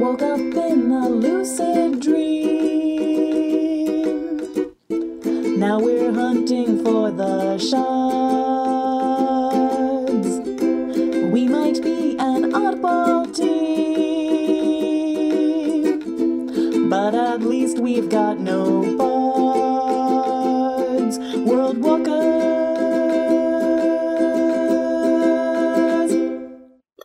Woke up in a lucid dream. Now we're hunting for the shards. We might be an oddball team, but at least we've got no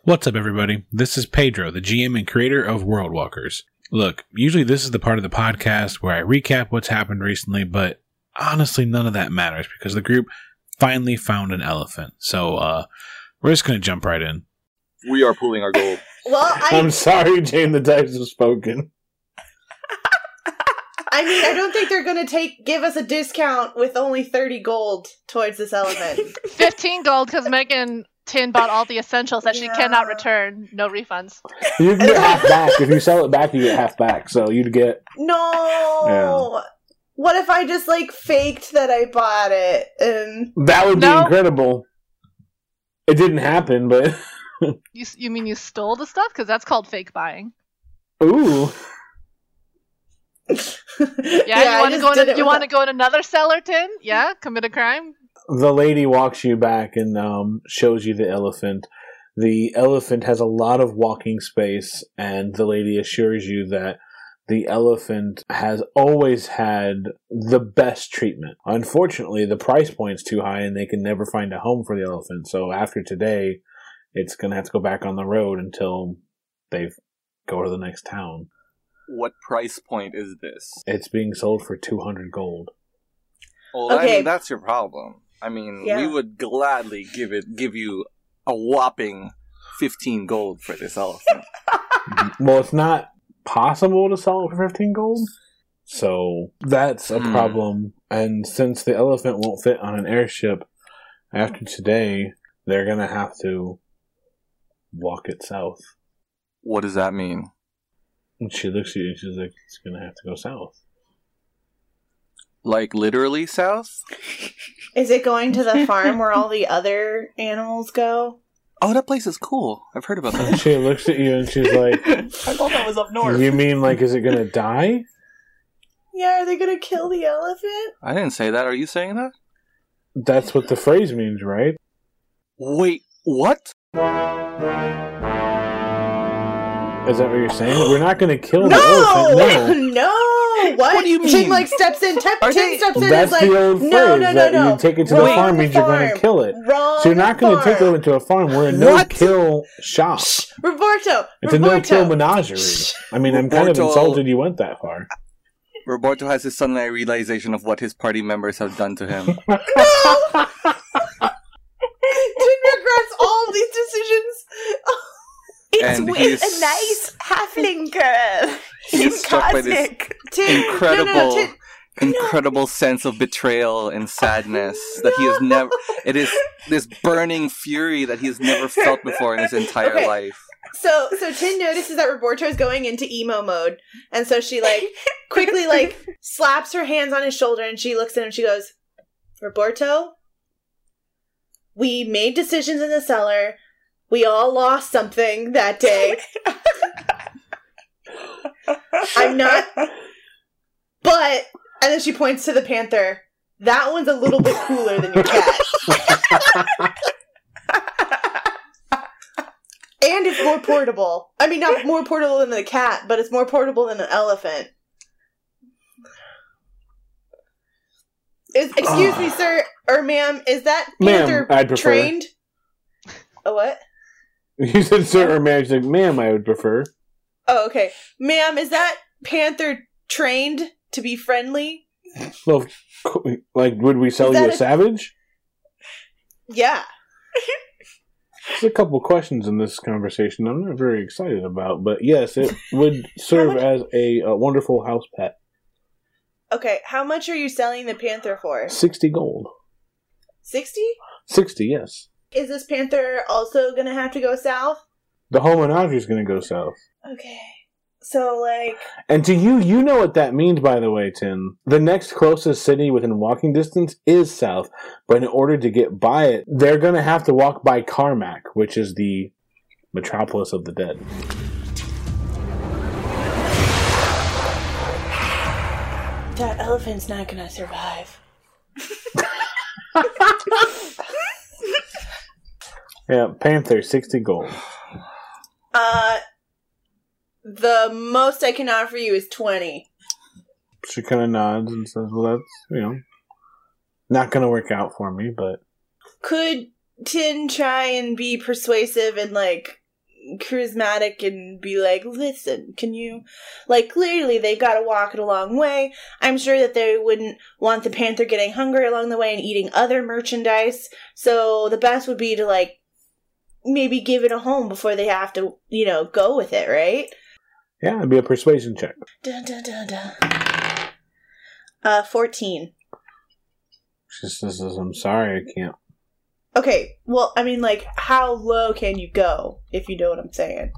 What's up, everybody? This is Pedro, the GM and creator of World Walkers. Look, usually this is the part of the podcast where I recap what's happened recently, but honestly, none of that matters because the group finally found an elephant. So, uh, we're just gonna jump right in. We are pooling our gold. Well, I, I'm sorry, Jane. The dice have spoken. I mean, I don't think they're gonna take give us a discount with only thirty gold towards this elephant. 15 gold because Megan Tin bought all the essentials that she cannot return. No refunds. You can get half back if you sell it back. You get half back, so you'd get. no. What if I just like faked that I bought it and That would be No. incredible. It didn't happen, but you, you mean you stole the stuff? Because that's called fake buying. ooh, Yeah, I you want to go in? it You want to go in another cellar tin? Yeah, commit a crime. The lady walks you back and um, shows you the elephant. The elephant has a lot of walking space, and the lady assures you that the elephant has always had the best treatment. Unfortunately, the price point's too high, and they can never find a home for the elephant. So after today, it's going to have to go back on the road until they go to the next town. What price point is this? It's being sold for 200 gold. Well, I Okay. mean, that's your problem. I mean, Yeah. we would gladly give it, give you a whopping fifteen gold for this elephant. Well, it's not possible to sell it for 15 gold. So that's a Hmm. problem. And since the elephant won't fit on an airship after today, they're going to have to walk it south. what does that mean? And she looks at you and she's like, it's going to have to go south. Like literally south? Is it going to the farm where all the other animals go? Oh, that place is cool. I've heard about that. she looks at you and she's like, I thought that was up north. you mean like, is it going to die? Yeah, are they gonna kill the elephant? I didn't say that. Are you saying that? That's what the phrase means, right? Wait, what? Is that what you're saying? We're not going to kill the No, elephant. No. no. What? What do you Tin mean? like steps in. Tep- Are Tin they- steps in. That's is like, old no, phrase no, no, no. you take it to the Wrong farm means you're going to kill it. Wrong. So you're not going to take farm. it to a farm. We're a no What? kill shop. Shh, Roberto. It's a no kill menagerie. I mean, I'm kind of insulted you went that far. Roberto has his sudden realization of what his party members have done to him. No. Tin regrets all these decisions. It's And with a nice halfling girl. He is struck by this incredible, No, no, no, incredible sense of betrayal and sadness that he has never. It is this burning fury that he has never felt before in his entire Okay. life. So so Tin notices that Roberto is going into emo mode, and so she like quickly like slaps her hands on his shoulder, and she looks at him. She goes, "Roberto, we made decisions in the cellar. We all lost something that day. I'm not, but." And then she points to the panther. That one's a little bit cooler than your cat. And it's more portable. I mean, not more portable than the cat, but it's more portable than an elephant. Is, excuse me, sir or ma'am, is that panther trained? A what? You said sir or ma'am. She's like, ma'am, I would prefer. Oh, okay. Ma'am, is that panther trained to be friendly? Well, like, would we sell you a a- savage? Yeah. There's a couple questions in this conversation I'm not very excited about, but yes, it would serve as a, a wonderful house pet. Okay, how much are you selling the panther for? 60 gold. 60? 60, yes. Is this panther also gonna have to go south? The whole is going to go south. Okay. So like And to you, you know what that means by the way, Tin. The next closest city within walking distance is south, but in order to get by it, they're going to have to walk by Carmack, which is the metropolis of the dead. That elephant's not going to survive. yeah, Panther 60 gold. Uh the most I can offer you is 20. She kind of nods and says, well, that's, you know, not going to work out for me, but Could Tin try and be persuasive and like charismatic and be like, listen, can you like clearly they've gotta walk it a long way. I'm sure that they wouldn't want the panther getting hungry along the way and eating other merchandise. So the best would be to like maybe give it a home before they have to, you know, go with it, right? Yeah, it'd be a persuasion check. Dun, dun, dun, dun. Uh, 14. She says, I'm sorry, I can't. Okay, well, I mean, like, how low can you go, if you know what I'm saying?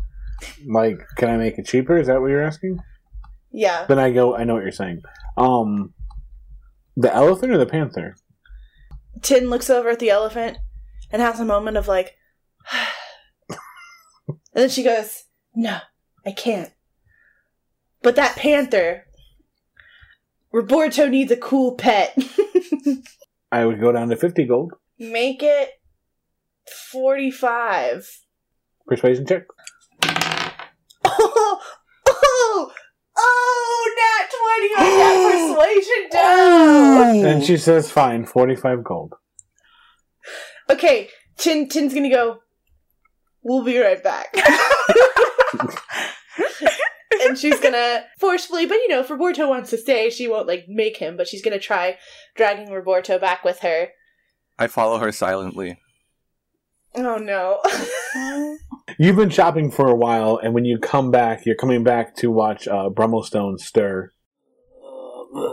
Like, can I make it cheaper? Is that what you're asking? Yeah. Then I go, I know what you're saying. Um, the elephant or the panther? Tin looks over at the elephant and has a moment of like, and then she goes, No, I can't. But that panther, Roberto needs a cool pet. I would go down to 50 gold. Make it 45. Persuasion check. Oh, oh, oh, nat 20 on that persuasion dough. And she says, fine, 45 gold. Okay, Tin Tin's gonna go. We'll be right back. and she's gonna forcefully, but you know, if Roberto wants to stay, she won't like make him, but she's gonna try dragging Roberto back with her. I follow her silently. Oh no. You've been shopping for a while, and when you come back, you're coming back to watch uh, Brummelstone stir.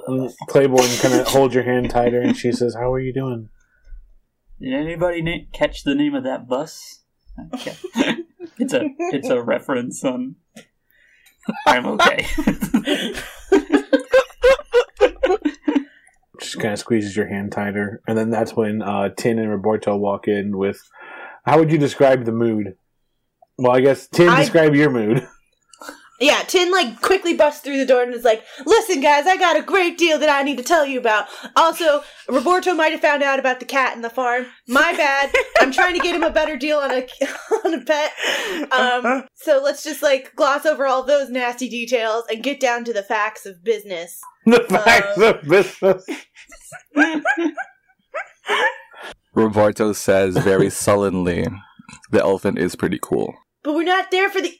And Claiborne kind of holds your hand tighter, and she says, "How are you doing?" Did anybody na- catch the name of that bus? Okay. it's a it's a reference on. I'm okay. Just kind of squeezes your hand tighter, and then that's when uh, Tin and Roberto walk in with. How would you describe the mood? Well, I guess Tin I- describe your mood. yeah, Tin like quickly busts through the door and is like, "Listen, guys, I got a great deal that I need to tell you about. Also, Roberto might have found out about the cat in the farm. My bad. I'm trying to get him a better deal on a on a pet. Um, so let's just like gloss over all those nasty details and get down to the facts of business." the facts Uh, of business. Roberto says very sullenly, "The elephant is pretty cool." But we're not there for the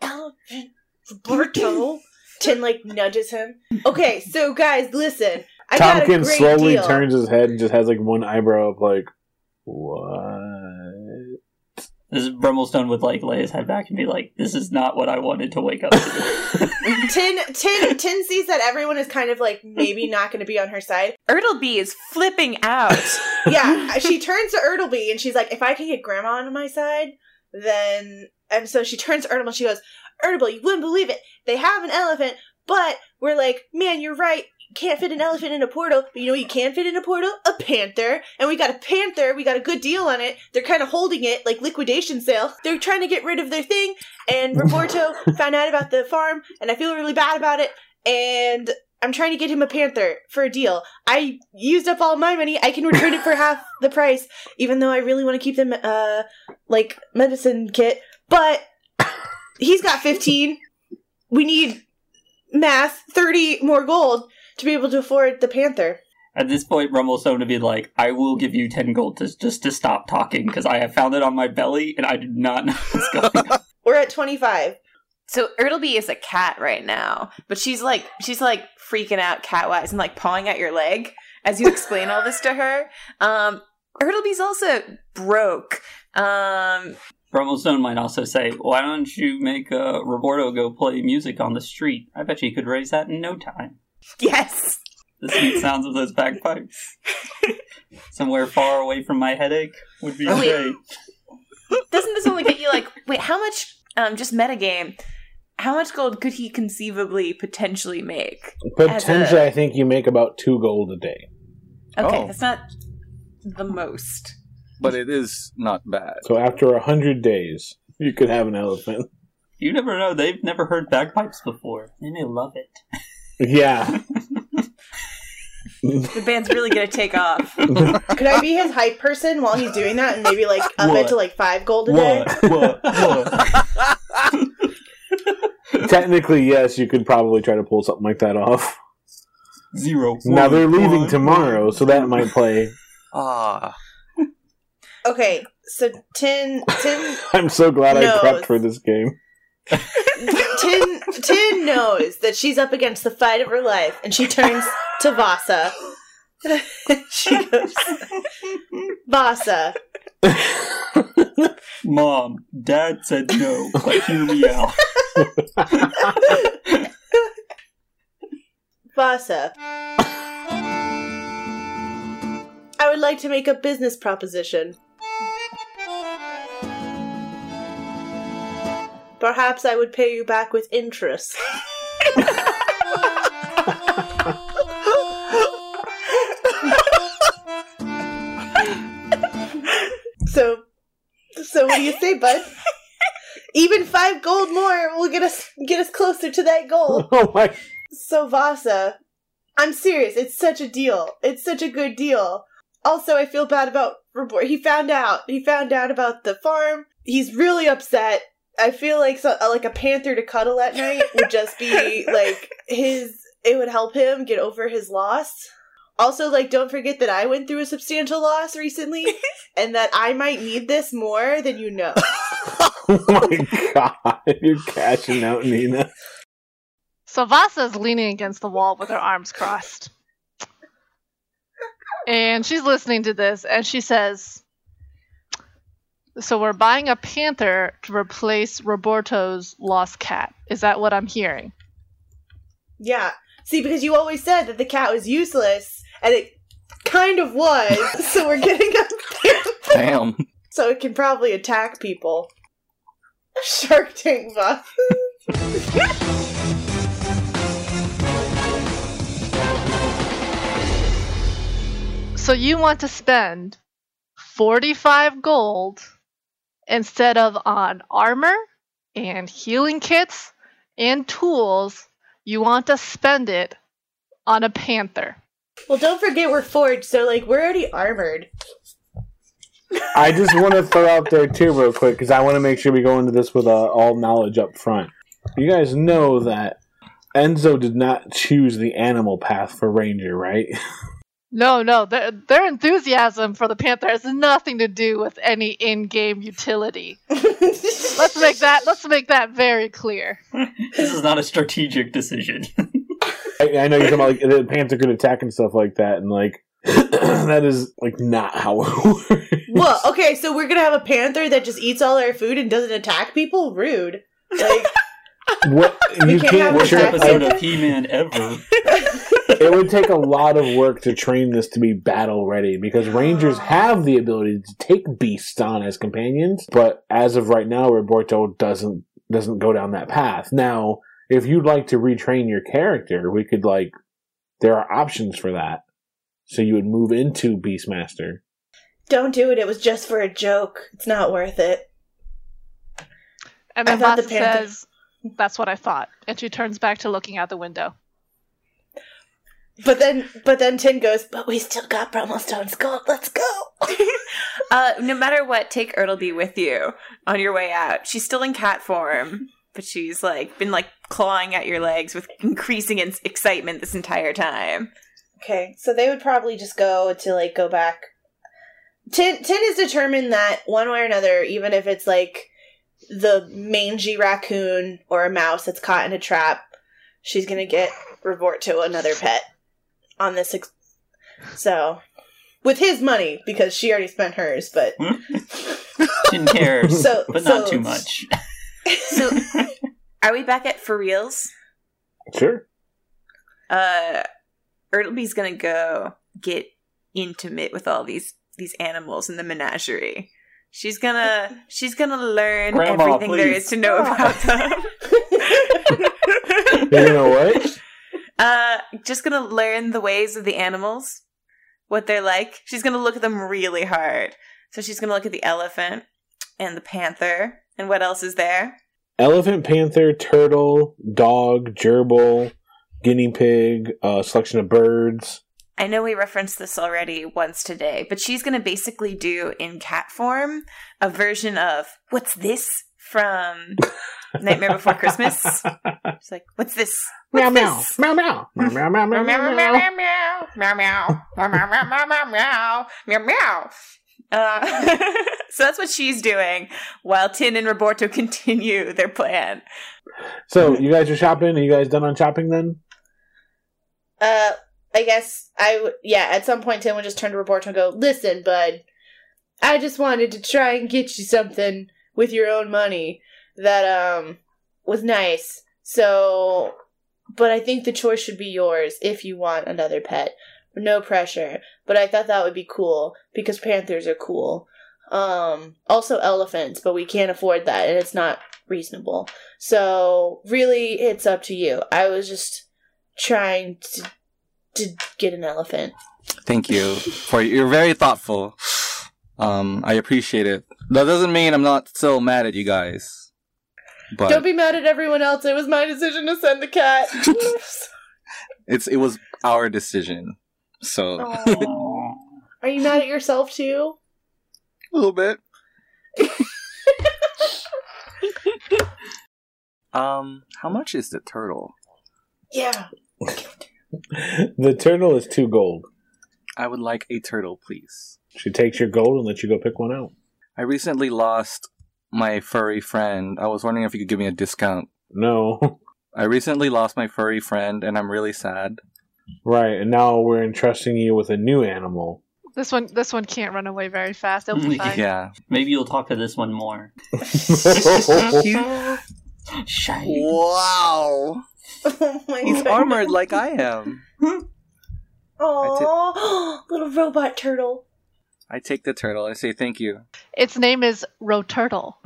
elephant, Roberto. Tin like nudges him. Okay, so guys, listen. I got a Tompkins great slowly deal. turns his head and just has like one eyebrow up, like, what? this is Brummelstone would like lay his head back and be like, "This is not what I wanted to wake up to." Tin, Tin, Tin sees that everyone is kind of like maybe not going to be on her side. Ertleby is flipping out. Yeah, she turns to Ertleby and she's like, "If I can get Grandma on my side, then." And so she turns to Ertleby and she goes, "Ertleby, you wouldn't believe it. They have an elephant, but we're like, man, you're right. Can't fit an elephant in a portal, but you know what you can fit in a portal? A panther. And we got a panther. We got a good deal on it. They're kind of holding it like liquidation sale. They're trying to get rid of their thing. And Roberto found out about the farm, and I feel really bad about it. And I'm trying to get him a panther for a deal. I used up all my money. I can return it for half the price, even though I really want to keep them uh like medicine kit. But he's got 15. We need math 30 more gold to be able to afford the panther. At this point, Brummelstone would be like, "I will give you ten gold to, just to stop talking because I have found it on my belly and I do not know what's going on." We're at 25. So Ertleby is a cat right now, but she's like she's like freaking out cat wise and like pawing at your leg as you explain all this to her. Um Ertleby's also broke. Um Brummelstone might also say, "Why don't you make uh, Roberto go play music on the street? I bet you could raise that in no time." yes. The sweet sounds of those bagpipes, somewhere far away from my headache, would be Oh, great. Doesn't this only get you like wait, how much um just metagame how much gold could he conceivably potentially make? Potentially, As I think you make about two gold a day. Okay, Oh. that's not the most. But it is not bad. So after a hundred days, you could have an elephant. You never know; they've never heard bagpipes before. They may love it. Yeah. The band's really gonna take off. Could I be his hype person while he's doing that and maybe like up What? it to like five gold a day? What? What? What? Technically, yes, you could probably try to pull something like that off. Zero. now they're leaving one, tomorrow, so that might play. Ah, Okay, so Tin Tin I'm so glad I prepped for this game. Tin Tin knows that she's up against the fight of her life, and she turns to Vasa. she goes, Vasa, Mom, Dad said no, but hear me out. Vasa. I would like to make a business proposition. Perhaps I would pay you back with interest. so, so what do you say, bud? Even five gold more will get us get us closer to that goal. oh my! So Vasa, I'm serious. It's such a deal. It's such a good deal. Also, I feel bad about Rebor. He found out. He found out about the farm. He's really upset. I feel like so, uh, like a panther to cuddle at night would just be like his. It would help him get over his loss. Also, like, don't forget that I went through a substantial loss recently, and that I might need this more than you know. Oh my god! You're cashing out, Nina. So Vasa's leaning against the wall with her arms crossed. And she's listening to this and she says, So we're buying a panther to replace Roberto's lost cat. Is that what I'm hearing? Yeah. See, because you always said that the cat was useless, and it kind of was. so we're getting a panther damn. so it can probably attack people. Shark Tank buff. So you want to spend 45 gold instead of on armor and healing kits and tools. You want to spend it on a panther. Well, don't forget we're forged, so like we're already armored. I just want to throw out there too, real quick, because I want to make sure we go into this with uh, all knowledge up front. You guys know that Enzo did not choose the animal path for Ranger, right? No, no, their, their enthusiasm for the panther has nothing to do with any in-game utility. Let's make that let's make that very clear. This is not a strategic decision. I, I know you're talking about like the panther could attack and stuff like that, and like that is like not how it works. Well, okay, so we're gonna have a panther that just eats all our food and doesn't attack people? Rude. Like, What you can't can't. have Worst episode of He-Man ever. it would take a lot of work to train this to be battle ready because rangers have the ability to take beasts on as companions but as of right now roberto doesn't doesn't go down that path now if you'd like to retrain your character we could like there are options for that so you would move into beastmaster don't do it. It was just for a joke. It's not worth it. And I then thought the Vasa panther- says, "That's what I thought," and she turns back to looking out the window. But then, but then Tin goes. But we still got Brummelstone's gold. Let's go. Uh, no matter what, take Ertleby with you on your way out. She's still in cat form, but she's like been like clawing at your legs with increasing in- excitement this entire time. Okay, so they would probably just go to like go back. Tin Tin is determined that one way or another, even if it's like the mangy raccoon or a mouse that's caught in a trap, she's gonna get revort to another pet on this. Ex- so, with his money because she already spent hers, but Didn't care, so but so not too much. So, are we back at for reals? sure Uh, Ertleby's gonna go get intimate with all these these animals in the menagerie. She's gonna she's gonna learn Grandma, everything there please. is to know about them. you know what Uh, just gonna learn the ways of the animals, what they're like. She's gonna look at them really hard. So she's gonna look at the elephant and the panther and what else is there? elephant panther turtle dog gerbil guinea pig a selection of birds I know we referenced this already once today, but she's going to basically do in cat form a version of what's this from Nightmare Before Christmas. She's like, what's this? Meow What's meow. this? Meow meow. Meow meow meow Meow meow meow meow meow. meow meow meow meow meow meow meow meow meow meow meow. Uh, so that's what she's doing, while Tin and Roberto continue their plan. So you guys are shopping. Are you guys done on shopping then? Uh, I guess I would. Yeah, at some point, Tin would just turn to Roberto and go, "Listen, bud, I just wanted to try and get you something with your own money that um was nice. So, but I think the choice should be yours if you want another pet. No pressure. But I thought that would be cool because panthers are cool. Um, also elephants, but we can't afford that, and it's not reasonable. So really, it's up to you. I was just trying to to get an elephant. Thank you for you're very thoughtful. Um, I appreciate it. That doesn't mean I'm not still mad at you guys. But Don't be mad at everyone else. It was my decision to send the cat. it's it was our decision. So Are you mad at yourself too? a little bit. um, how much is the turtle? Yeah. The turtle is two gold. I would like a turtle, please. She takes your gold and lets you go pick one out. I recently lost my furry friend. I was wondering if you could give me a discount. No. I recently lost my furry friend and I'm really sad. Right, and now we're entrusting you with a new animal. This one, this one can't run away very fast. It'll be fine. Yeah. Maybe you'll talk to this one more. Shy. Wow. Oh my He's God. armored like I am. Aw, little robot turtle. I take the turtle. I say thank you. Its name is Roturtle.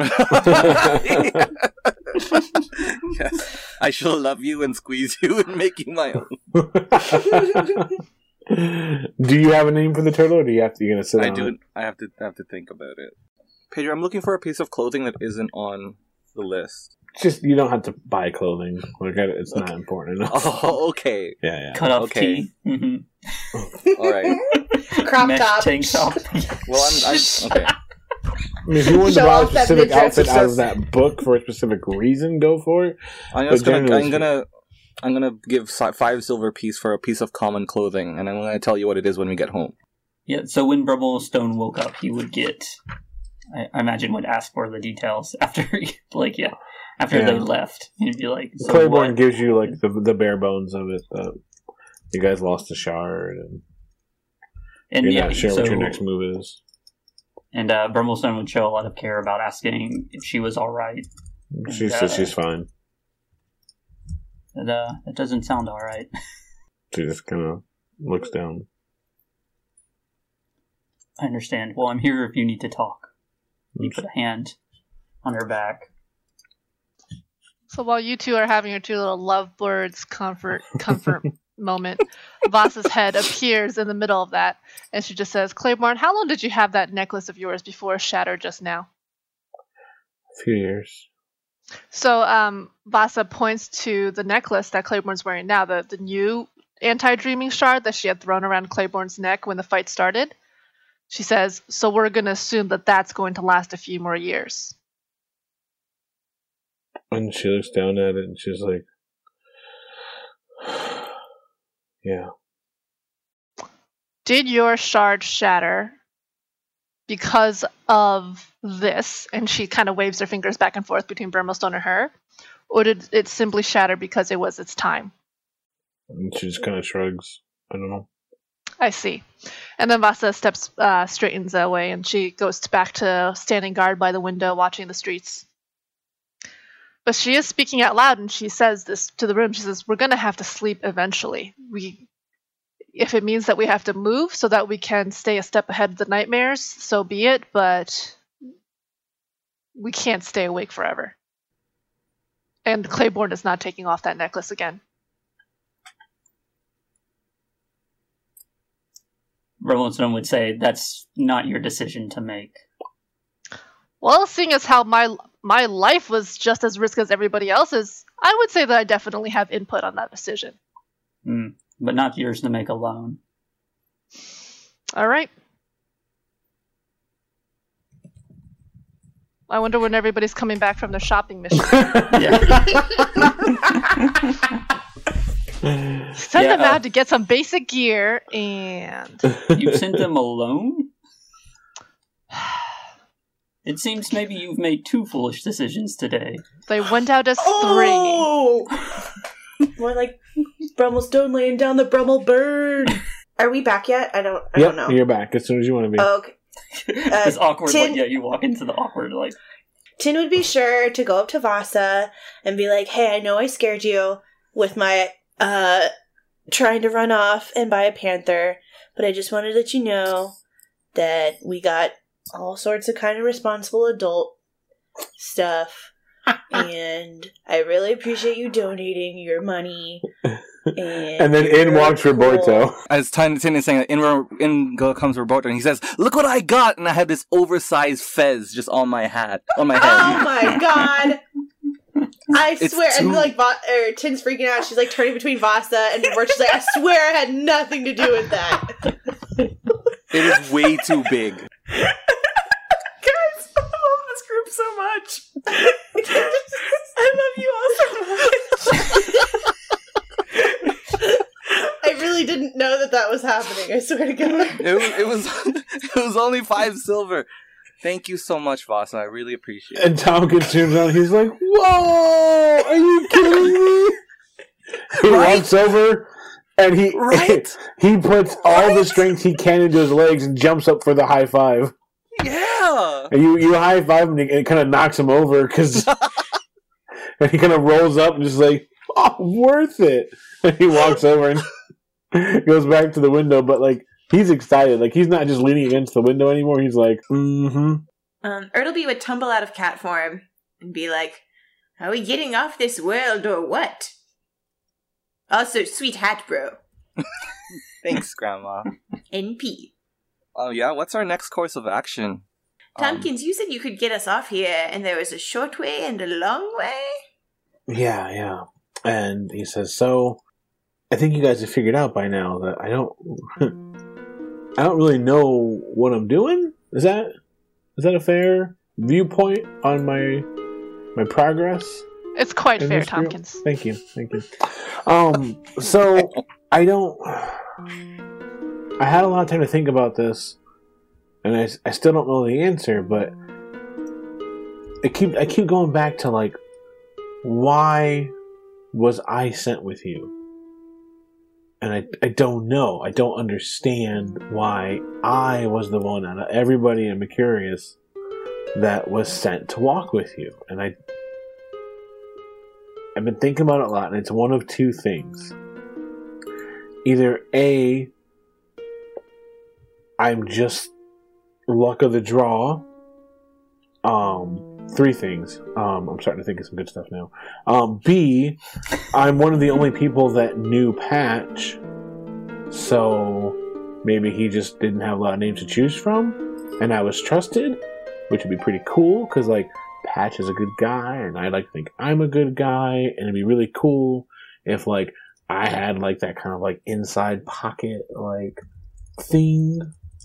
yes. I shall love you and squeeze you and make you my own. do you have a name for the turtle, or do you have to? You gonna sit I on do. it? I have to. I have to think about it. Pedro, I'm looking for a piece of clothing that isn't on the list. Just you don't have to buy clothing. Like I- it's not important enough. Oh, okay. Yeah, yeah. Cut off Okay. tee. hmm All right. Crop Mesh top. tank top. Well, I'm. I, okay. I mean, if you want to buy a specific midriff outfit out of that book for a specific reason, go for it. I'm just gonna. I'm gonna. I'm gonna give five silver piece for a piece of common clothing, and I'm gonna tell you what it is when we get home. Yeah, so when Brummelstone woke up, he would get, I, I imagine, would ask for the details after, like, yeah, after they Yeah. left. He'd be like, so Claiborne what? gives you like the the bare bones of it. That you guys lost a shard, and and you're yeah, not sure so, what your next move is. And uh, Brummelstone would show a lot of care about asking if she was all right. She And, says uh, she's fine. And, uh, that doesn't sound all right. She just kind of looks down. I understand. Well, I'm here if you need to talk. You put a hand on her back. So while you two are having your two little lovebirds comfort comfort moment, Vasa's head appears in the middle of that, and she just says, "Claiborne, how long did you have that necklace of yours before it shattered just now?" A few years. So um, Vasa points to the necklace that Claiborne's wearing now, the the new anti-dreaming shard that she had thrown around Claiborne's neck when the fight started. She says, "So we're going to assume that that's going to last a few more years." And she looks down at it and she's like, "Yeah." did your shard shatter because of this? And she kind of waves her fingers back and forth between Brummelstone and her. Or did it simply shatter because it was its time? And she just kind of shrugs. I don't know. I see. And then Vasa steps, uh, straightens away, and she goes back to standing guard by the window, watching the streets. But she is speaking out loud, and she says this to the room. She says, "We're going to have to sleep eventually. We, if it means that we have to move so that we can stay a step ahead of the nightmares, so be it. But we can't stay awake forever." And Claiborne is not taking off that necklace again. Brummelstone would say, that's not your decision to make. Well, seeing as how my my life was just as risk as everybody else's, I would say that I definitely have input on that decision. Mm, but not yours to make alone. All right. I wonder when everybody's coming back from their shopping mission. Send them Yeah. out to get some basic gear and You sent them alone? It seems maybe you've made two foolish decisions today. they went out as three. Oh! More like Brummelstone laying down the Brummel bird. Are we back yet? I don't. I yep, don't know. you're back as soon as you want to be. Oh, okay. it's awkward, Tin- like, yeah, you walk into the awkward, like, Tin would be sure to go up to Vasa and be like, "Hey, I know I scared you with my uh trying to run off and buy a panther, but I just wanted to let you know that we got all sorts of kind of responsible adult stuff." and I really appreciate you donating your money. And, and then in walks cool. Roberto. As Tin Tin is saying, in, in comes Roberto, and he says, "Look what I got!" And I have this oversized fez just on my hat, on my head. Oh my god! I It's swear, and like, Va- or Tin's freaking out. She's like turning between Vasa and Roberto's like, I swear I had nothing to do with that. It is way too big. Guys, I love this group so much. I love you all so much. I really didn't know that that was happening. I swear to God. It was, it was, it was only five silver. Thank you so much, Vasa. I really appreciate it. And Tompkins turns around. He's like, "Whoa! Are you kidding me?" He Right? walks over and he Right? he puts all the strength he can into his legs and jumps up for the high five. Yeah. And you you high five him and it kind of knocks him over because and he kind of rolls up and just like, "Oh, worth it." And he walks over and goes back to the window, but like he's excited. Like he's not just leaning against the window anymore. He's like, "Mm-hmm." Um, Ertleby would tumble out of cat form and be like, Are we getting off this world or what? Also, sweet hat, bro. Thanks, Grandma. NP. Oh yeah. What's our next course of action? Um, Tompkins, you said you could get us off here, and there was a short way and a long way? Yeah, yeah. And he says, "So, I think you guys have figured out by now that I don't, I don't really know what I'm doing. Is that, is that a fair viewpoint on my, my progress? It's quite fair? Tompkins. Thank you, thank you. Um, so I don't. I had a lot of time to think about this, and I, I still don't know the answer. But I keep I keep going back to like, why was I sent with you? And I I don't know. I don't understand why I was the one out of everybody in Mercurius that was sent to walk with you, and I I've been thinking about it a lot, and it's one of two things. Either A, I'm just luck of the draw. Um, three things. Um, I'm starting to think of some good stuff now. Um, B, I'm one of the only people that knew Patch, so maybe he just didn't have a lot of names to choose from, and I was trusted, which would be pretty cool because like Patch is a good guy, and I like to think I'm a good guy, and it'd be really cool if like I had like that kind of like inside pocket like thing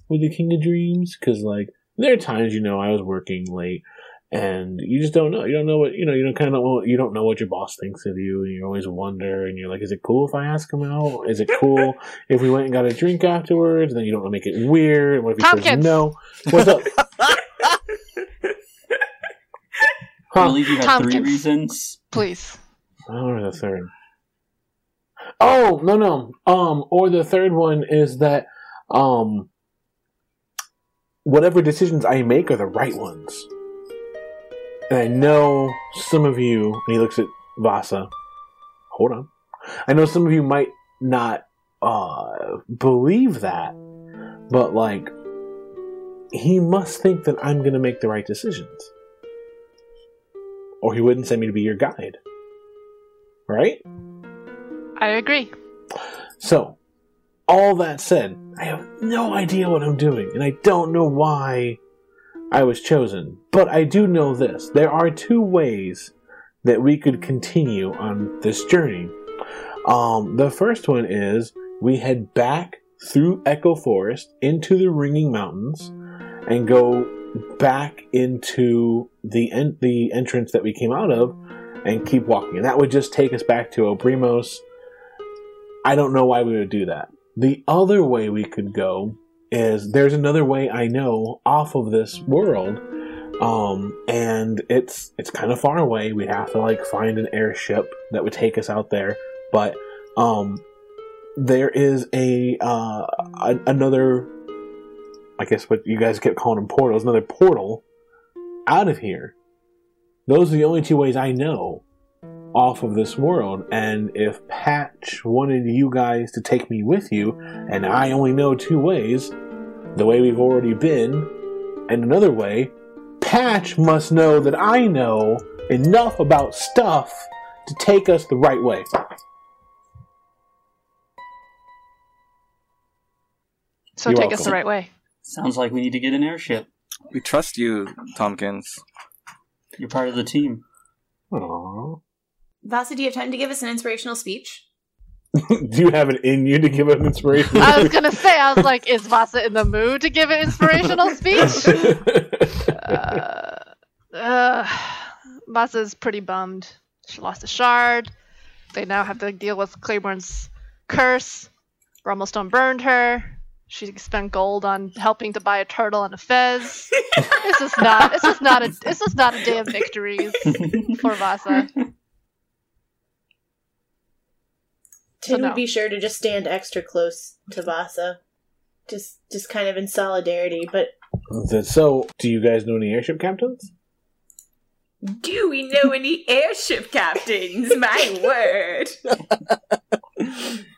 with the King of Dreams, because like there are times you know I was working late. And you just don't know. You don't know what you know. You don't kind of. You don't know what your boss thinks of you, and you always wonder. And you're like, "Is it cool if I ask him out? Is it cool if we went and got a drink afterwards?" And then you don't want to make it weird. What if he says no? What's up? I Huh? believe you have three reasons. Please. Or the third. Oh no no. Um, or the third one is that um, whatever decisions I make are the right ones. And I know some of you. And he looks at Vasa. Hold on. I know some of you might not uh believe that, but like, he must think that I'm going to make the right decisions, or he wouldn't send me to be your guide. Right? I agree. So, all that said, I have no idea what I'm doing, and I don't know why I was chosen. But I do know this there are two ways that we could continue on this journey. Um, the first one is we head back through Echo Forest into the Ringing Mountains and go back into the en- the entrance that we came out of and keep walking. And that would just take us back to Obrimos. I don't know why we would do that. The other way we could go is there's another way I know off of this world. Um, and it's it's kind of far away. We'd have to like find an airship that would take us out there. But um, there is a, uh, a another I guess what you guys kept calling them portals, another portal out of here. Those are the only two ways I know off of this world. And if Patch wanted you guys to take me with you, and I only know two ways, the way we've already been, and another way, Patch must know that I know enough about stuff to take us the right way. So You're take us the right way. Sounds like we need to get an airship. We trust you, Tompkins. You're part of the team. Aww. Vasa, do you have time to give us an inspirational speech? Do you have it in you to give an inspiration? I was gonna say, I was like, is Vasa in the mood to give an inspirational speech? uh, uh, Vasa's pretty bummed. She lost a shard. They now have to deal with Claiborne's curse. Rumblestone burned her. She spent gold on helping to buy a turtle and a fez. This is not. This is not a. This is not a day of victories for Vasa. Tin no. would be sure to just stand extra close to Vasa. Just just kind of in solidarity, but so, do you guys know any airship captains? Do we know any airship captains? My word.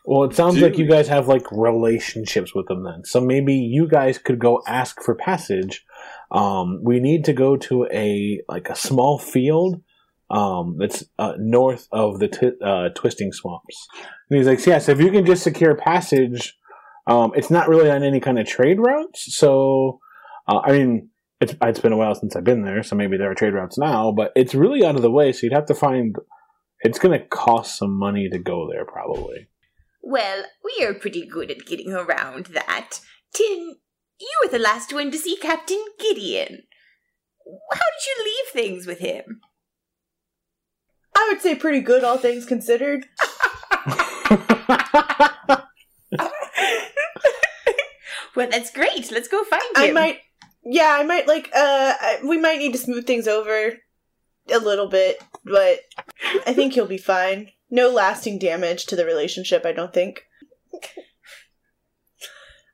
Well, it sounds like you guys have like relationships with them then. So maybe you guys could go ask for passage. Um, we need to go to a like a small field um, that's uh, north of the t- uh, twisting swamps. And he's like, yes, if you can just secure passage, um, it's not really on any kind of trade routes. So, uh, I mean, it's, it's been a while since I've been there, so maybe there are trade routes now, but it's really out of the way. So you'd have to find. It's going to cost some money to go there, probably. Well, we are pretty good at getting around that. Tin, you were the last one to see Captain Gideon. How did you leave things with him? I would say pretty good, all things considered. Well, that's great. Let's go find him. I might, yeah, I might like. Uh, I, we might need to smooth things over a little bit, but I think he'll be fine. No lasting damage to the relationship. I don't think.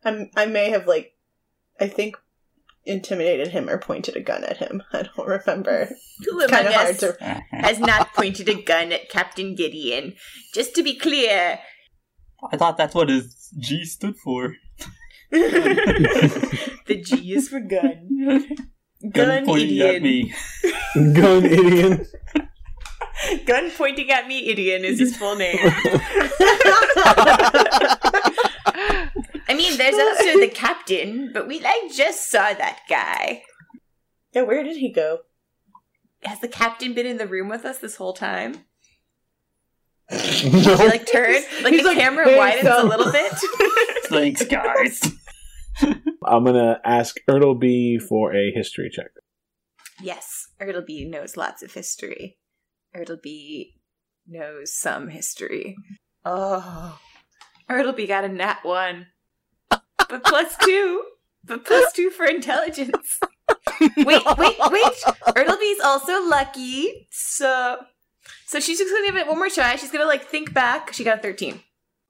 I'm. I may have like, I think, intimidated him or pointed a gun at him. I don't remember. Who It's among kind of hard us to. has not pointed a gun at Captain Gideon? Just to be clear, I thought that's what his G stood for. the G is for gun. Gun Gun pointing at me. Gun idiot. Gun pointing at me, idiot is his full name. I mean, there's also the captain, but we like just saw that guy. yeah, where did he go? Has the captain been in the room with us this whole time? no. He like turn, like He's the like, camera "Hey, widens so-" a little bit. Thanks, guys. I'm gonna ask Ertleby for a history check. yes, Ertleby knows lots of history. Ertleby knows some history. Oh, Ertleby got a nat one, but plus two, but plus two for intelligence. wait, wait, wait! Ertleby's also lucky, so so she's just gonna give it one more try. She's gonna like think back. She got a thirteen.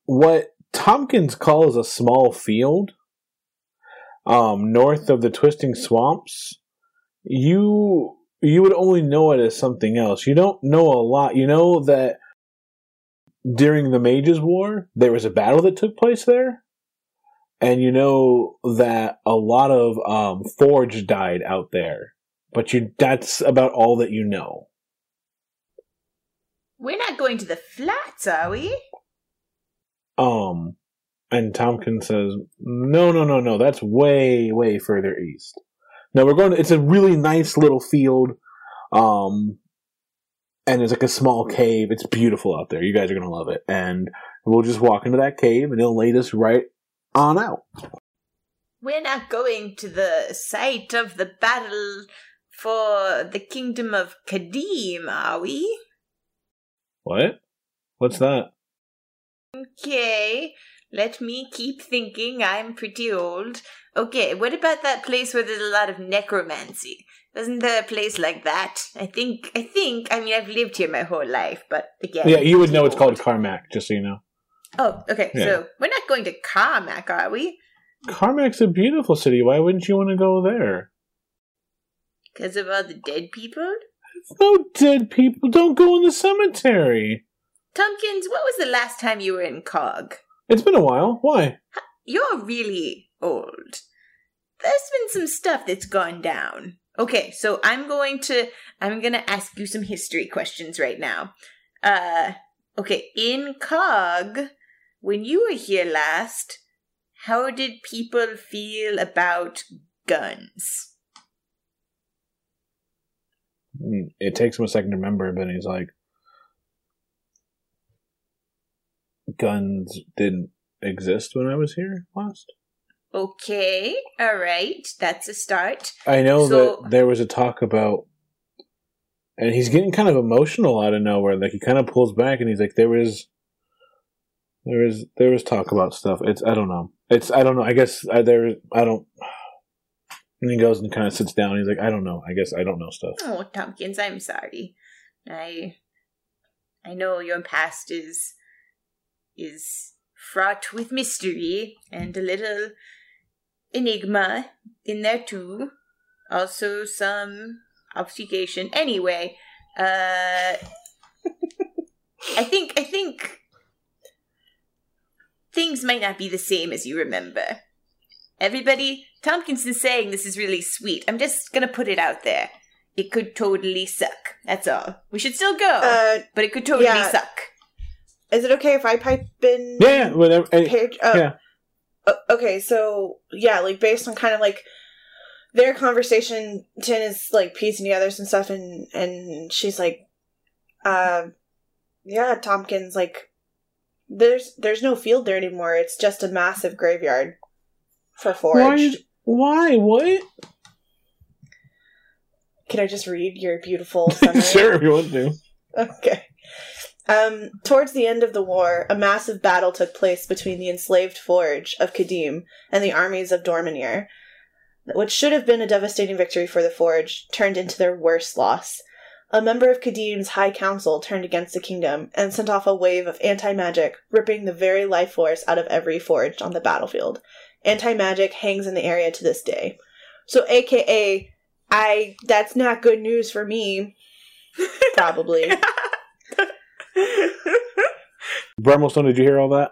What Tompkins calls a small field, um, north of the twisting swamps, you you would only know it as something else. You don't know a lot. You know that during the Mages War, there was a battle that took place there, and you know that a lot of um, Forge died out there. But you that's about all that you know. We're not going to the flats, are we? Um, and Tompkins says, "No, no, no, no. That's way, way further east. No, we're going. To, it's a really nice little field. Um, and there's like a small cave. It's beautiful out there. You guys are gonna love it. And we'll just walk into that cave, and it'll lead us right on out. We're not going to the site of the battle for the kingdom of Kadim, are we? What? What's that? Okay, let me keep thinking. I'm pretty old. Okay, what about that place where there's a lot of necromancy? Isn't there a place like that? I think, I think, I mean, I've lived here my whole life, but again. Yeah, you would know it's called Carmack, just so you know. Oh, okay, Yeah. so we're not going to Carmack, are we? Carmack's a beautiful city. Why wouldn't you want to go there? Because of all the dead people? No dead people. Don't go in the cemetery. Tompkins, what was the last time you were in Cog? It's been a while. Why? You're really old. There's been some stuff that's gone down. Okay, so I'm going to I'm going to ask you some history questions right now. Uh okay, in Cog, when you were here last, how did people feel about guns? It takes him a second to remember, but he's like, guns didn't exist when I was here last. Okay, all right, that's a start. I know So- that there was a talk about, and he's getting kind of emotional out of nowhere. Like he kind of pulls back, and he's like, "There was, there was, there was talk about stuff. It's I don't know. It's I don't know. I guess I, there. I don't." And he goes and kind of sits down. He's like, "I don't know. I guess I don't know stuff." Oh, Tompkins, I'm sorry. I I know your past is is fraught with mystery and a little enigma in there too. Also some obfuscation. Anyway, uh I think I think things might not be the same as you remember. Everybody, Tompkins is saying this is really sweet. I'm just gonna put it out there. It could totally suck. That's all. We should still go, Uh, but it could totally yeah. suck. Is it okay if I pipe in? Yeah, whatever. Page, oh, yeah. okay, so yeah, like based on kind of like their conversation, Tin is like piecing together some stuff, and and she's like, uh, yeah, Tompkins, like there's there's no field there anymore. It's just a massive graveyard for forage. Why? Why? What? Can I just read your beautiful sure, if you want to. Okay. Um, towards the end of the war, a massive battle took place between the enslaved Forge of Kadim and the armies of Dormanier. What should have been a devastating victory for the Forge turned into their worst loss. A member of Kadim's High Council turned against the kingdom and sent off a wave of anti magic, ripping the very life force out of every Forge on the battlefield. Anti magic hangs in the area to this day. So, aka, I that's not good news for me. Probably. Brummelstone, did you hear all that?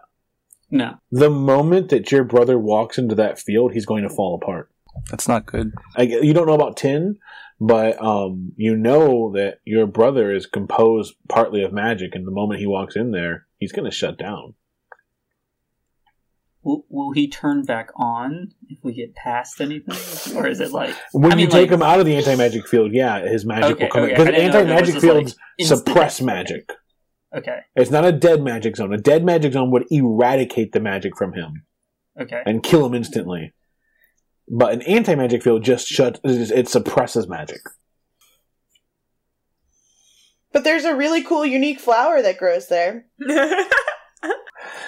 No. The moment that your brother walks into that field, he's going to fall apart. That's not good. I, you don't know about Tin, but um, you know that your brother is composed partly of magic, and the moment he walks in there, he's going to shut down. Will, will he turn back on if we get past anything? Or is it like. When I you mean, take like- him out of the anti magic field, yeah, his magic Okay, will come in. okay, Because I didn't know if anti it was magic just, like, fields suppress action. magic. Okay, It's not a dead magic zone. A dead magic zone would eradicate the magic from him okay. and kill him instantly. But an anti magic field just shuts. It suppresses magic. But there's a really cool, unique flower that grows there.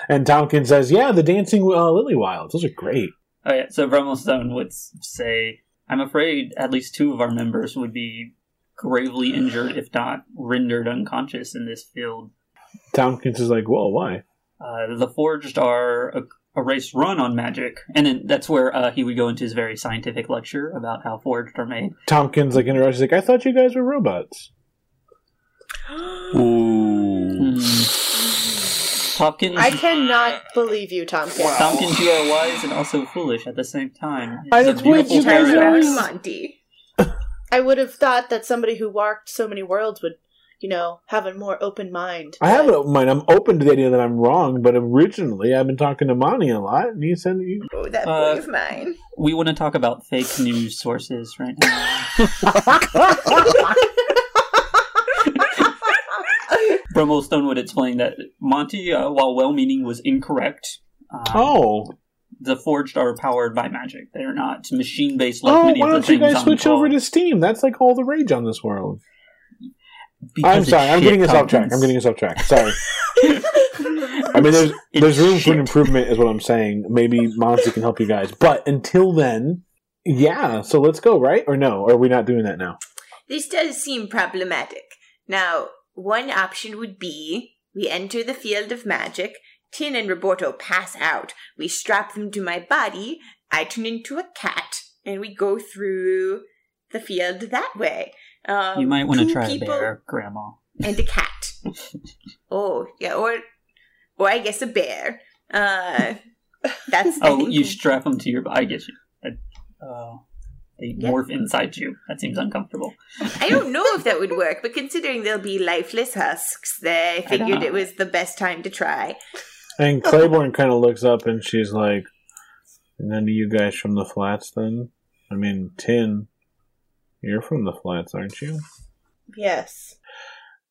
And Tompkins says, "Yeah, the dancing uh, lily wilds. Those are great." Oh yeah, so Brummelstone would say, "I'm afraid at least two of our members would be gravely injured, if not rendered unconscious, in this field. Tompkins is like, "Well, why?" Uh, the Forged are a, a race run on magic, and then that's where uh, he would go into his very scientific lecture about how Forged are made. Tompkins like interrupts. He's like, "I thought you guys were robots." Ooh. Hmm. Tompkins, I cannot believe you, Tompkins. Tompkins, you are wise and also foolish at the same time. I- It's a beautiful you guys are- paradox. Monty. I would have thought that somebody who walked so many worlds would, you know, have a more open mind. I have an open mind. I'm open to the idea that I'm wrong, but originally I've been talking to Monty a lot, and he said, you... Oh, that Uh, boy of mine. We want to talk about fake news sources right now. Brummelstone would explain that Monty, uh, while well-meaning, was incorrect. Um, "Oh, the forged are powered by magic. They're not machine based like oh, many why of the don't you guys switch over to Steam? That's like all the rage on this world. Because I'm sorry, I'm getting us off track. I'm getting us off track. Sorry. I mean, there's It's there's room for shit. an improvement, is what I'm saying. Maybe Monty can help you guys, but until then, yeah. So let's go, right? Or no? Or are we not doing that now? This does seem problematic. Now, one option would be we enter the field of magic, Tin and Roberto pass out, we strap them to my body, I turn into a cat, and we go through the field that way. Um, You might want to two try a bear, Grandma. and a cat. oh, yeah, or or I guess a bear. Uh, that's Oh, you strap them to your. I get you. I- Uh, they Yeah. morph inside you. That seems uncomfortable. I don't know if that would work, but considering they'll be lifeless husks, they I figured know. it was the best time to try. And Claiborne kind of looks up and she's like, "None of you guys from the flats, then? I mean, Tin, you're from the flats, aren't you?" Yes.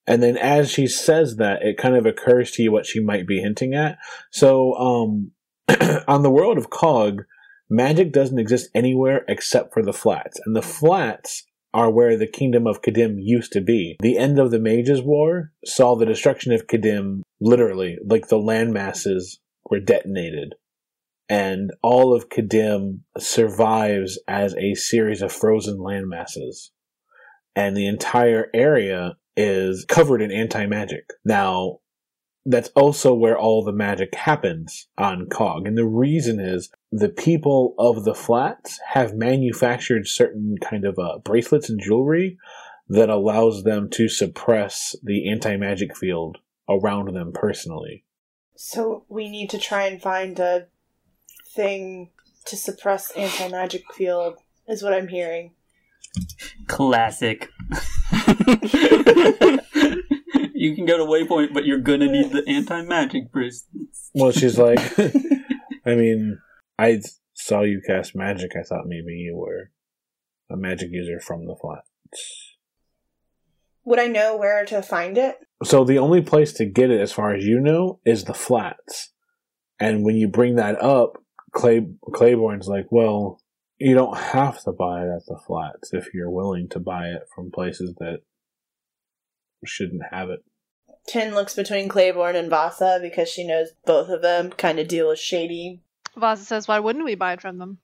And then as she says that, it kind of occurs to you what she might be hinting at. So, um, on the world of Cog, magic doesn't exist anywhere except for the flats. And the flats are where the kingdom of Kadim used to be. The end of the Mages War saw the destruction of Kadim literally, like the land masses were detonated. And all of Kadim survives as a series of frozen landmasses. And the entire area is covered in anti magic. Now, that's also where all the magic happens on COG. And the reason is the people of the flats have manufactured certain kind of uh, bracelets and jewelry that allows them to suppress the anti magic field around them personally. So we need to try and find a thing to suppress anti magic field, is what I'm hearing. Classic. you can go to Waypoint, but you're gonna need the anti magic bracelets. Well, she's like, I mean, I saw you cast magic. I thought maybe you were a magic user from the flats. Would I know where to find it? So the only place to get it, as far as you know, is the flats. And when you bring that up, Clay Claiborne's like, "Well, you don't have to buy it at the flats if you're willing to buy it from places that shouldn't have it." Tin looks between Claiborne and Vasa because she knows both of them kind of deal with shady. Vasa says, "Why wouldn't we buy it from them?"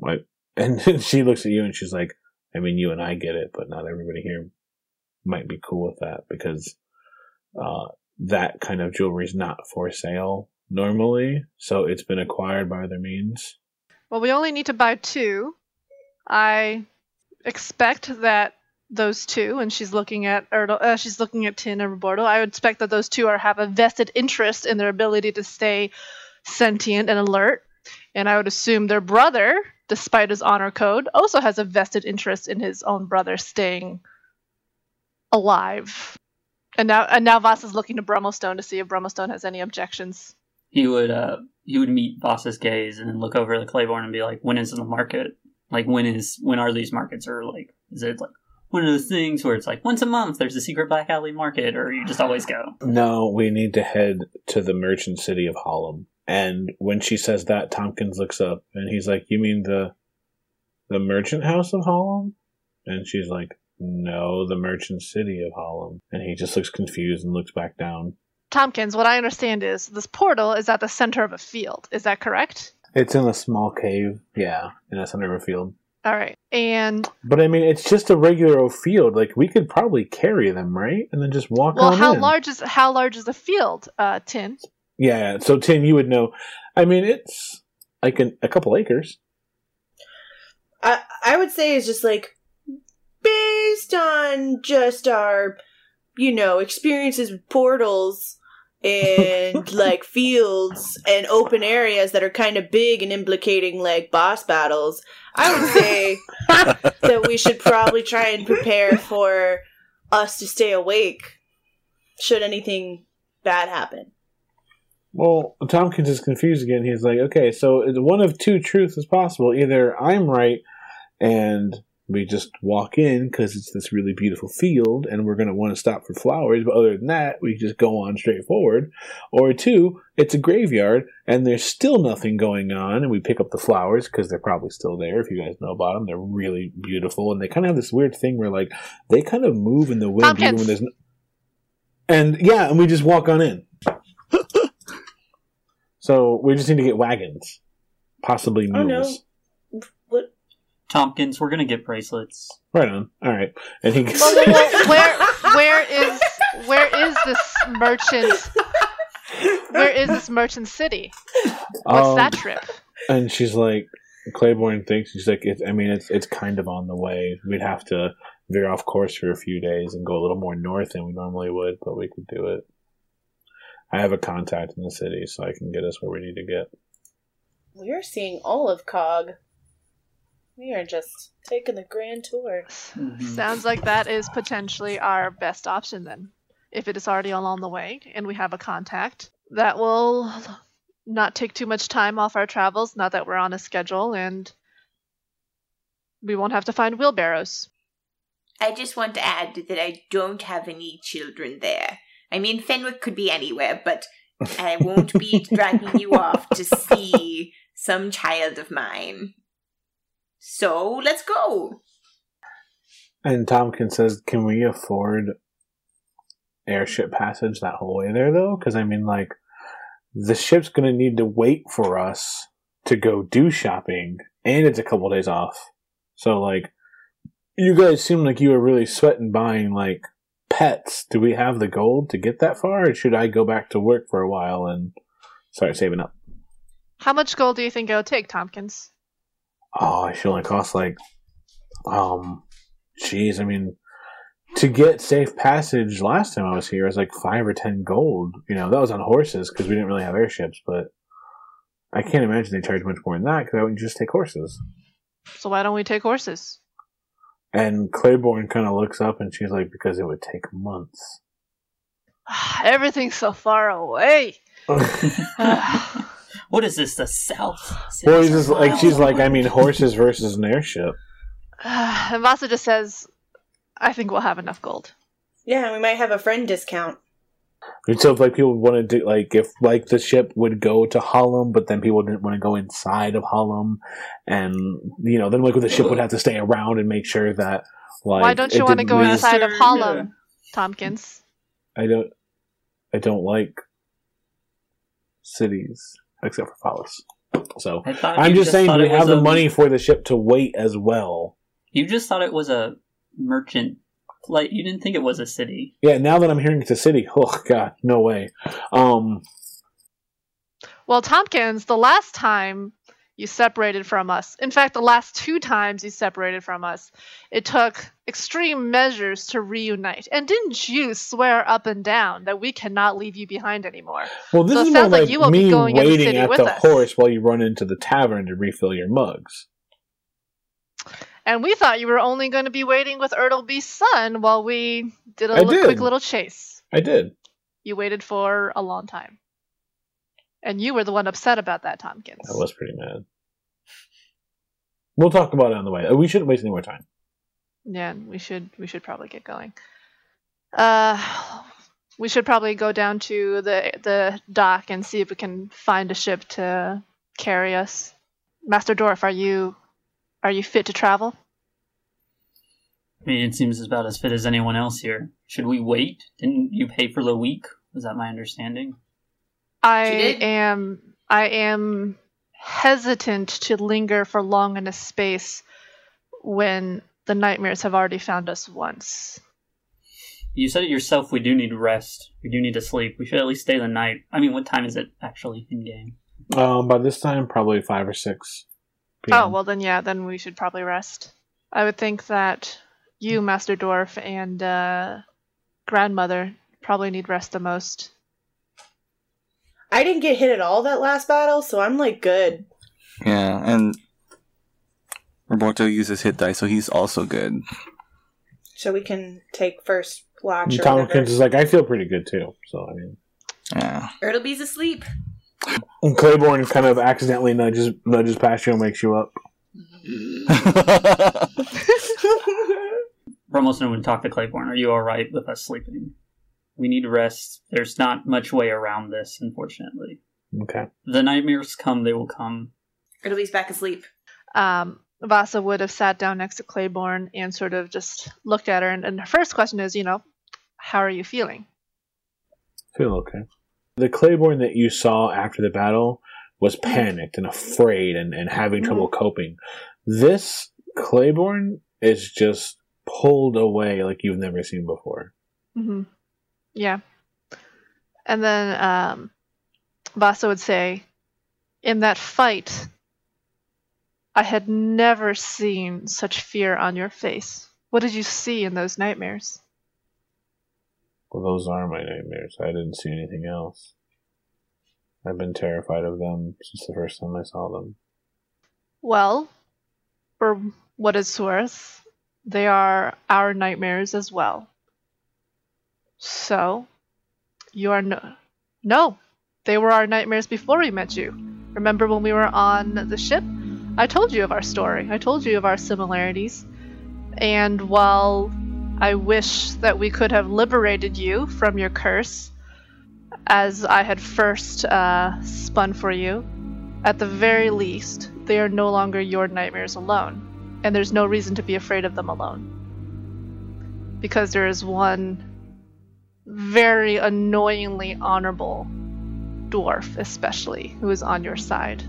Like, and then she looks at you and she's like, "I mean, you and I get it, but not everybody here might be cool with that because uh, that kind of jewelry is not for sale normally, so it's been acquired by other means." Well, we only need to buy two. I expect that those two, and she's looking at Erdo, uh, she's looking at Tin and Roberto. I would expect that those two are have a vested interest in their ability to stay sentient and alert, and I would assume their brother, despite his honor code, also has a vested interest in his own brother staying alive. And now, and now Vasa is looking to Brummelstone to see if Brummelstone has any objections. He would uh he would meet Vasa's gaze and then look over at Claiborne and be like, "When is the market? Like when is when are these markets? Or like is it like one of those things where it's like once a month there's a secret back alley market, or you just always go?" No, we need to head to the merchant city of Harlem. And when she says that, Tompkins looks up and he's like, "You mean the the merchant house of Harlem?" And she's like, "No, the merchant city of Harlem." And he just looks confused and looks back down. Tompkins, what I understand is this portal is at the center of a field. Is that correct? It's in a small cave, yeah, in the center of a field. All right. And But I mean, it's just a regular old field. Like we could probably carry them, right? And then just walk well, on how in. large is how large is the field, uh, Tin? Yeah. So Tin, you would know. I mean, it's like an, a couple acres. I I would say is just like based on just our you know experiences with portals and like fields and open areas that are kind of big and implicating like boss battles. I would say that we should probably try and prepare for us to stay awake should anything bad happen. Well, Tompkins is confused again. He's like, okay, so one of two truths is possible. Either I'm right and we just walk in because it's this really beautiful field and we're going to want to stop for flowers. But other than that, we just go on straight forward. Or two, it's a graveyard and there's still nothing going on and we pick up the flowers because they're probably still there. If you guys know about them, they're really beautiful and they kind of have this weird thing where like they kind of move in the wind even when there's. No- and yeah, and we just walk on in. so we just need to get wagons, possibly Oh, mules. no. What? Tompkins, we're gonna get bracelets. Right on. All right. And he. Well, well, well, where where is where is this merchant? Where is this merchant city? What's Um, that trip? And she's like, Claiborne thinks she's like, it's, I mean, it's it's kind of on the way. We'd have to veer off course for a few days and go a little more north than we normally would, but we could do it. I have a contact in the city, so I can get us where we need to get. We're seeing all of Cog. We are just taking the grand tour. Mhm. Sounds like that is potentially our best option then. If it is already along the way and we have a contact, that will not take too much time off our travels, not that we're on a schedule, and we won't have to find wheelbarrows. I just want to add that I don't have any children there. I mean, Fenwick could be anywhere, but I won't be dragging you off to see some child of mine. So let's go. And Tompkins says, "Can we afford airship passage that whole way there, though? Because I mean, like, the ship's going to need to wait for us to go do shopping, and it's a couple days off. So, like, you guys seem like you were really sweating buying like pets. Do we have the gold to get that far, or should I go back to work for a while and start saving up? How much gold do you think it'll take, Tompkins? Oh, it should only costs like, um, jeez, I mean, to get safe passage last time I was here was like five or ten gold. You know, that was on horses because we didn't really have airships, but I can't imagine they charge much more than that because I would just take horses. So why don't we take horses? And Claiborne kind of looks up and she's like, because it would take months. Everything's so far away. what is this? The South? well, he's just like, she's like, I mean, horses versus an airship. and Vasa just says, I think we'll have enough gold. Yeah, we might have a friend discount. And so if like people want to do like if like the ship would go to Hullum, but then people didn't want to go inside of Hullum, and you know then like the ship would have to stay around and make sure that like Why don't you want to go leave- inside of Yeah. Tompkins? I don't I don't like cities except for Palace. So I thought I'm you just saying we it was have the a- money for the ship to wait as well. You just thought it was a merchant. Like you didn't think it was a city. Yeah, now that I'm hearing it's a city, oh god, no way. Um Well, Tompkins, the last time you separated from us, in fact, the last two times you separated from us, it took extreme measures to reunite. And didn't you swear up and down that we cannot leave you behind anymore? well this So is more like like you be me going in the waiting at the us. horse while you run into the tavern to refill your mugs. And we thought you were only going to be waiting with Ertleby's son while we did a little, did. quick little chase. I did. You waited for a long time. And you were the one upset about that, Tompkins. I was pretty mad. We'll talk about it on the way. We shouldn't waste any more time. Yeah, we should we should probably get going. Uh we should probably go down to the the dock and see if we can find a ship to carry us. Master Dorf, are you are you fit to travel? I mean, it seems about as fit as anyone else here. Should we wait? Didn't you pay for the week? Was that my understanding? I am I am hesitant to linger for long in a space when the nightmares have already found us once. You said it yourself. We do need rest. We do need to sleep. We should at least stay the night. I mean, what time is it actually in game? Um, by this time, probably five or six. Oh, well then yeah, then we should probably rest. I would think that you, Master Dwarf, and uh, grandmother probably need rest the most. I didn't get hit at all that last battle, so I'm like good. Yeah, and Roberto uses hit dice, so he's also good. So we can take first watch And or Tompkins is like, I feel pretty good too. So I mean, Yeah. Ertleby's asleep. and Claiborne kind of accidentally nudges nudges past you and wakes you up. Brummelstone would talk to Claiborne. Are you all right with us sleeping? We need rest. There's not much way around this, unfortunately. Okay. The nightmares come, they will come. Ertleby's back asleep. Um, Vasa would have sat down next to Claiborne and sort of just looked at her. And, and her first question is, you know, how are you feeling? Feel okay. The Claiborne that you saw after the battle was panicked and afraid and, and having trouble coping. This Claiborne is just pulled away like you've never seen before. hmm Yeah. And then um, Vasa would say, in that fight, I had never seen such fear on your face. What did you see in those nightmares? Well, those are my nightmares. I didn't see anything else. I've been terrified of them since the first time I saw them. Well, for what it's worth, they are our nightmares as well. So, you are no. No! They were our nightmares before we met you. Remember when we were on the ship? I told you of our story. I told you of our similarities. And while I wish that we could have liberated you from your curse, as I had first uh, spun for you, at the very least, they are no longer your nightmares alone, and there's no reason to be afraid of them alone. Because there is one very annoyingly honorable dwarf, especially, who is on your side.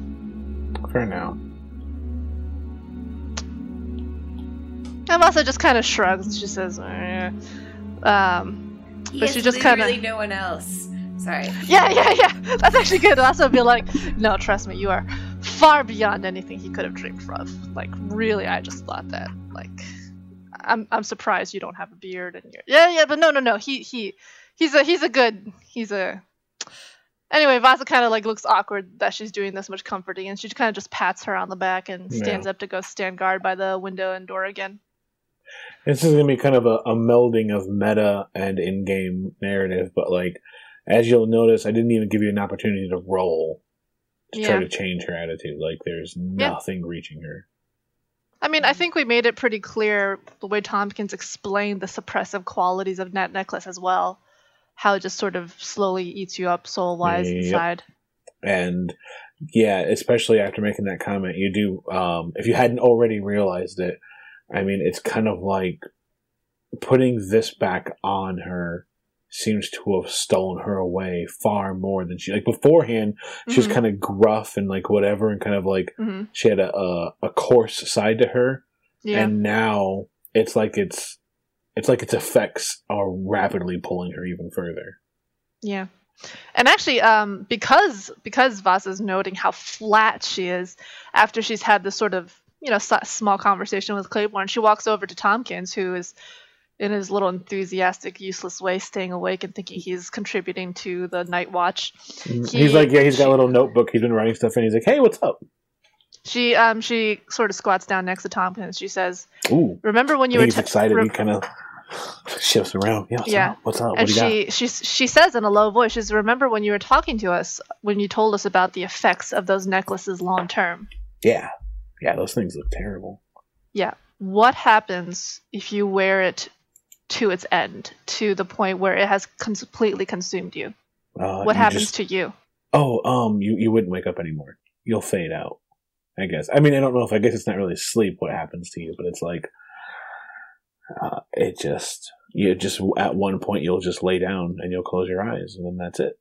For now. And Vasa just kind of shrugs and she says, eh. um, He But she just kinda- literally no one else. Sorry. yeah, yeah, yeah, that's actually good. Vasa would be like, no, trust me, you are far beyond anything he could have dreamed of. Like, really, I just thought that. Like, I'm, I'm surprised you don't have a beard and you're, yeah, yeah, but no, no, no, he, he, he's a, he's a good, he's a. Anyway, Vasa kind of like looks awkward that she's doing this much comforting, and she kind of just pats her on the back and stands up to go stand guard by the window and door again. This is going to be kind of a, a melding of meta and in game narrative, but like, as you'll notice, I didn't even give you an opportunity to roll to try to change her attitude. Like, there's Yeah. nothing reaching her. I mean, I think we made it pretty clear the way Tompkins explained the suppressive qualities of Net Necklace as well. How it just sort of slowly eats you up soul wise Yep. inside. And yeah, especially after making that comment, you do, um, if you hadn't already realized it, I mean, it's kind of like putting this back on her seems to have stolen her away far more than she, like beforehand, she was Mhm. kind of gruff and like whatever and kind of like, Mhm. she had a, a, a coarse side to her. Yeah. And now it's like it's, it's like its effects are rapidly pulling her even further. Yeah. And actually, um, because because Vasa's noting how flat she is after she's had this sort of you know small conversation with Claiborne, she walks over to Tompkins, who is in his little enthusiastic, useless way, staying awake and thinking he's contributing to the night watch. He- he's like, yeah, he's got a little notebook. He's been writing stuff and He's like, hey, what's up? She um she sort of squats down next to Tompkins. She says, Ooh, "Remember when you were t- excited. rem- he kind of shifts around. Yeah, what's Yeah. up? What's up? What and do you got? she she she says in a low voice, "She says, remember when you were talking to us when you told us about the effects of those necklaces long term? Yeah, yeah, those things look terrible. Yeah. What happens if you wear it to its end, to the point where it has completely consumed you? Uh, what you happens just- to you? Oh, um, you you wouldn't wake up anymore. You'll fade out. I guess. I mean, I don't know if I guess it's not really sleep what happens to you, but it's like uh, it just you just at one point you'll just lay down and you'll close your eyes and then that's it.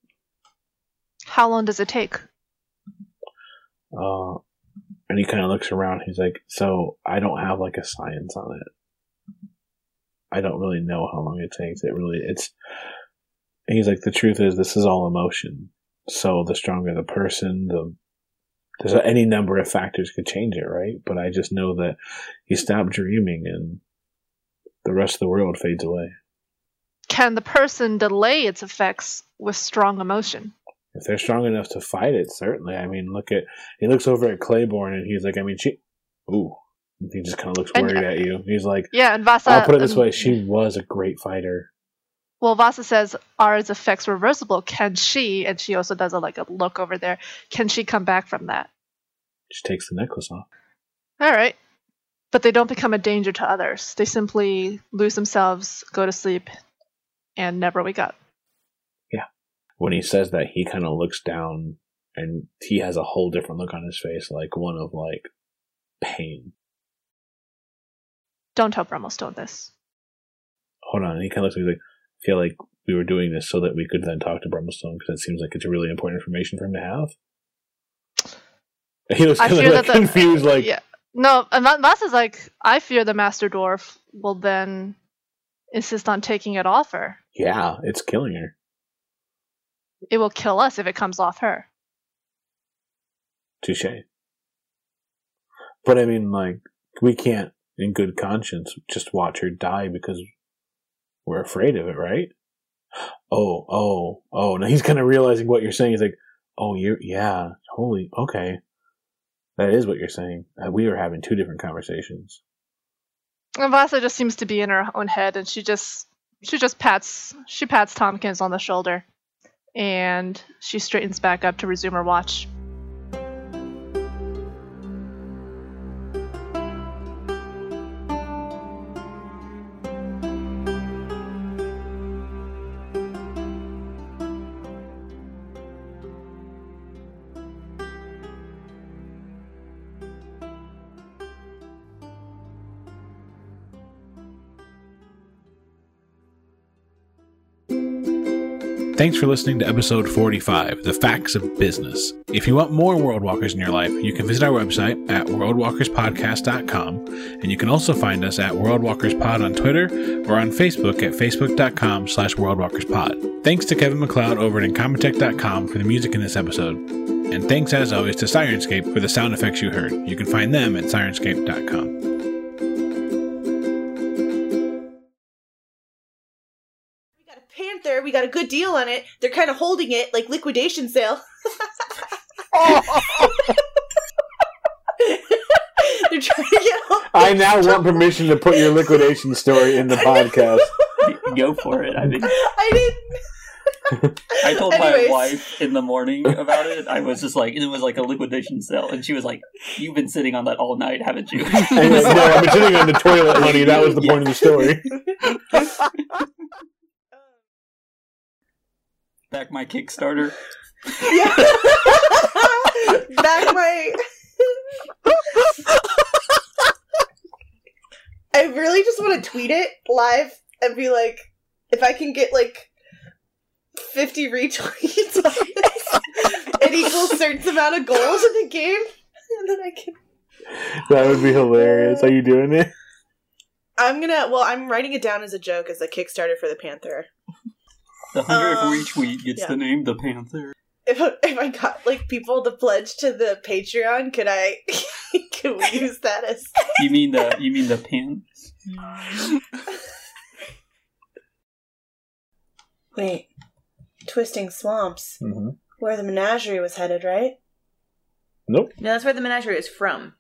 How long does it take? Uh, and he kind of looks around. He's like, "So I don't have like a science on it. I don't really know how long it takes. It really it's." He's like, "The truth is, this is all emotion. So the stronger the person, the there's any number of factors could change it, right? But I just know that you stop dreaming and the rest of the world fades away. Can the person delay its effects with strong emotion? If they're strong enough to fight it, certainly. I mean, look at he looks over at Claiborne and he's like, I mean, she, ooh, he just kind of looks And- worried uh, at you. He's like, Yeah, and Vasa. I'll put it this way: she was a great fighter. Well, Vasa says, "Are its effects reversible? Can she?" And she also does a like a look over there. Can she come back from that? She takes the necklace off. All right. but they don't become a danger to others. They simply lose themselves, go to sleep, and never wake up. Yeah. When he says that, he kind of looks down and he has a whole different look on his face, like one of like pain. Don't tell Brummelstone this. Hold on, and he kind of looks at me like, I feel like we were doing this so that we could then talk to Brummelstone because it seems like it's a really important information for him to have. He was I kind of like that the- confused, like, yeah. No, and Ma- Mas is like, I fear the Master Dwarf will then insist on taking it off her. yeah, it's killing her. It will kill us if it comes off her. Touche. But I mean, like, we can't, in good conscience, just watch her die because we're afraid of it, right? Oh, oh, oh. Now he's kind of realizing what you're saying. He's like, oh, you're, yeah, holy, okay. That is what you're saying. Uh, we are having two different conversations. And Vasa just seems to be in her own head, and she just she just pats she pats Tompkins on the shoulder, and she straightens back up to resume her watch. Thanks for listening to episode 45, The Facts of Business. If you want more World Walkers in your life, you can visit our website at worldwalkerspodcast.com, and you can also find us at WorldWalkersPod on Twitter or on Facebook at facebook.com slash worldwalkerspod. Thanks to Kevin MacLeod over at incompetech.com for the music in this episode. And thanks as always to Syrinscape for the sound effects you heard. You can find them at syrinscape.com. a. We got a good deal on it. They're kind of holding it like liquidation sale. They're trying to get. All I now want permission to put your liquidation story in the podcast. Go for it. I mean, I didn't. I told Anyways. my wife in the morning about it. I was just like, it was like a liquidation sale, and she was like, "You've been sitting on that all night, haven't you?" And like, no, I've been sitting on the toilet, honey. That was the point of the story. Back my Kickstarter. Yeah. Back my. I really just want to tweet it live and be like, if I can get like 50 retweets on this, it equals certain amount of goals in the game. And then I can. That would be hilarious. Are you doing it? I'm gonna. Well, I'm writing it down as a joke as a Kickstarter for the Panther. The hundredth Um, retweet gets yeah. the name the Panther. If if I got like people to pledge to the Patreon, could I? could we use that as? You mean the you mean the pants? Wait, twisting swamps. Mm-hmm. Where the menagerie was headed, right? Nope. No, that's where the menagerie is from.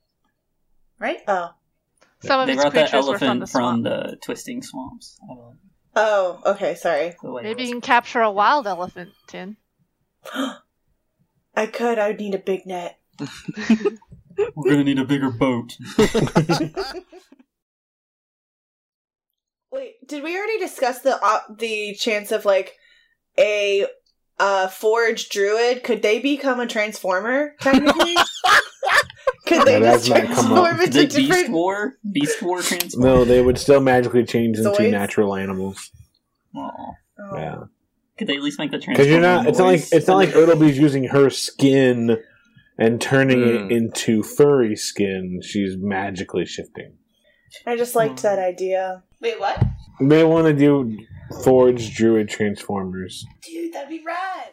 Right? Oh, Some of They its brought that creatures were from elephant the from, the twisting swamps. I don't oh, okay. Sorry. the way it Maybe you can capture a wild elephant, Tin. I could. I would need a big net. We're gonna need a bigger boat. Wait, did we already discuss the uh, the chance of like a uh forged druid? Could they become a transformer? Technically, could they just come up. transform into The Beast different? War, Beast War transfer. No, they would still magically change into natural animals. Aw. Oh. Yeah, Could they at least make the transfer? because you're not. It's not like it's not like Ertleby's using her skin and turning Mm. it into furry skin. She's magically shifting. I just liked that idea. Wait, what? They want to do forged druid transformers. Dude, that'd be rad.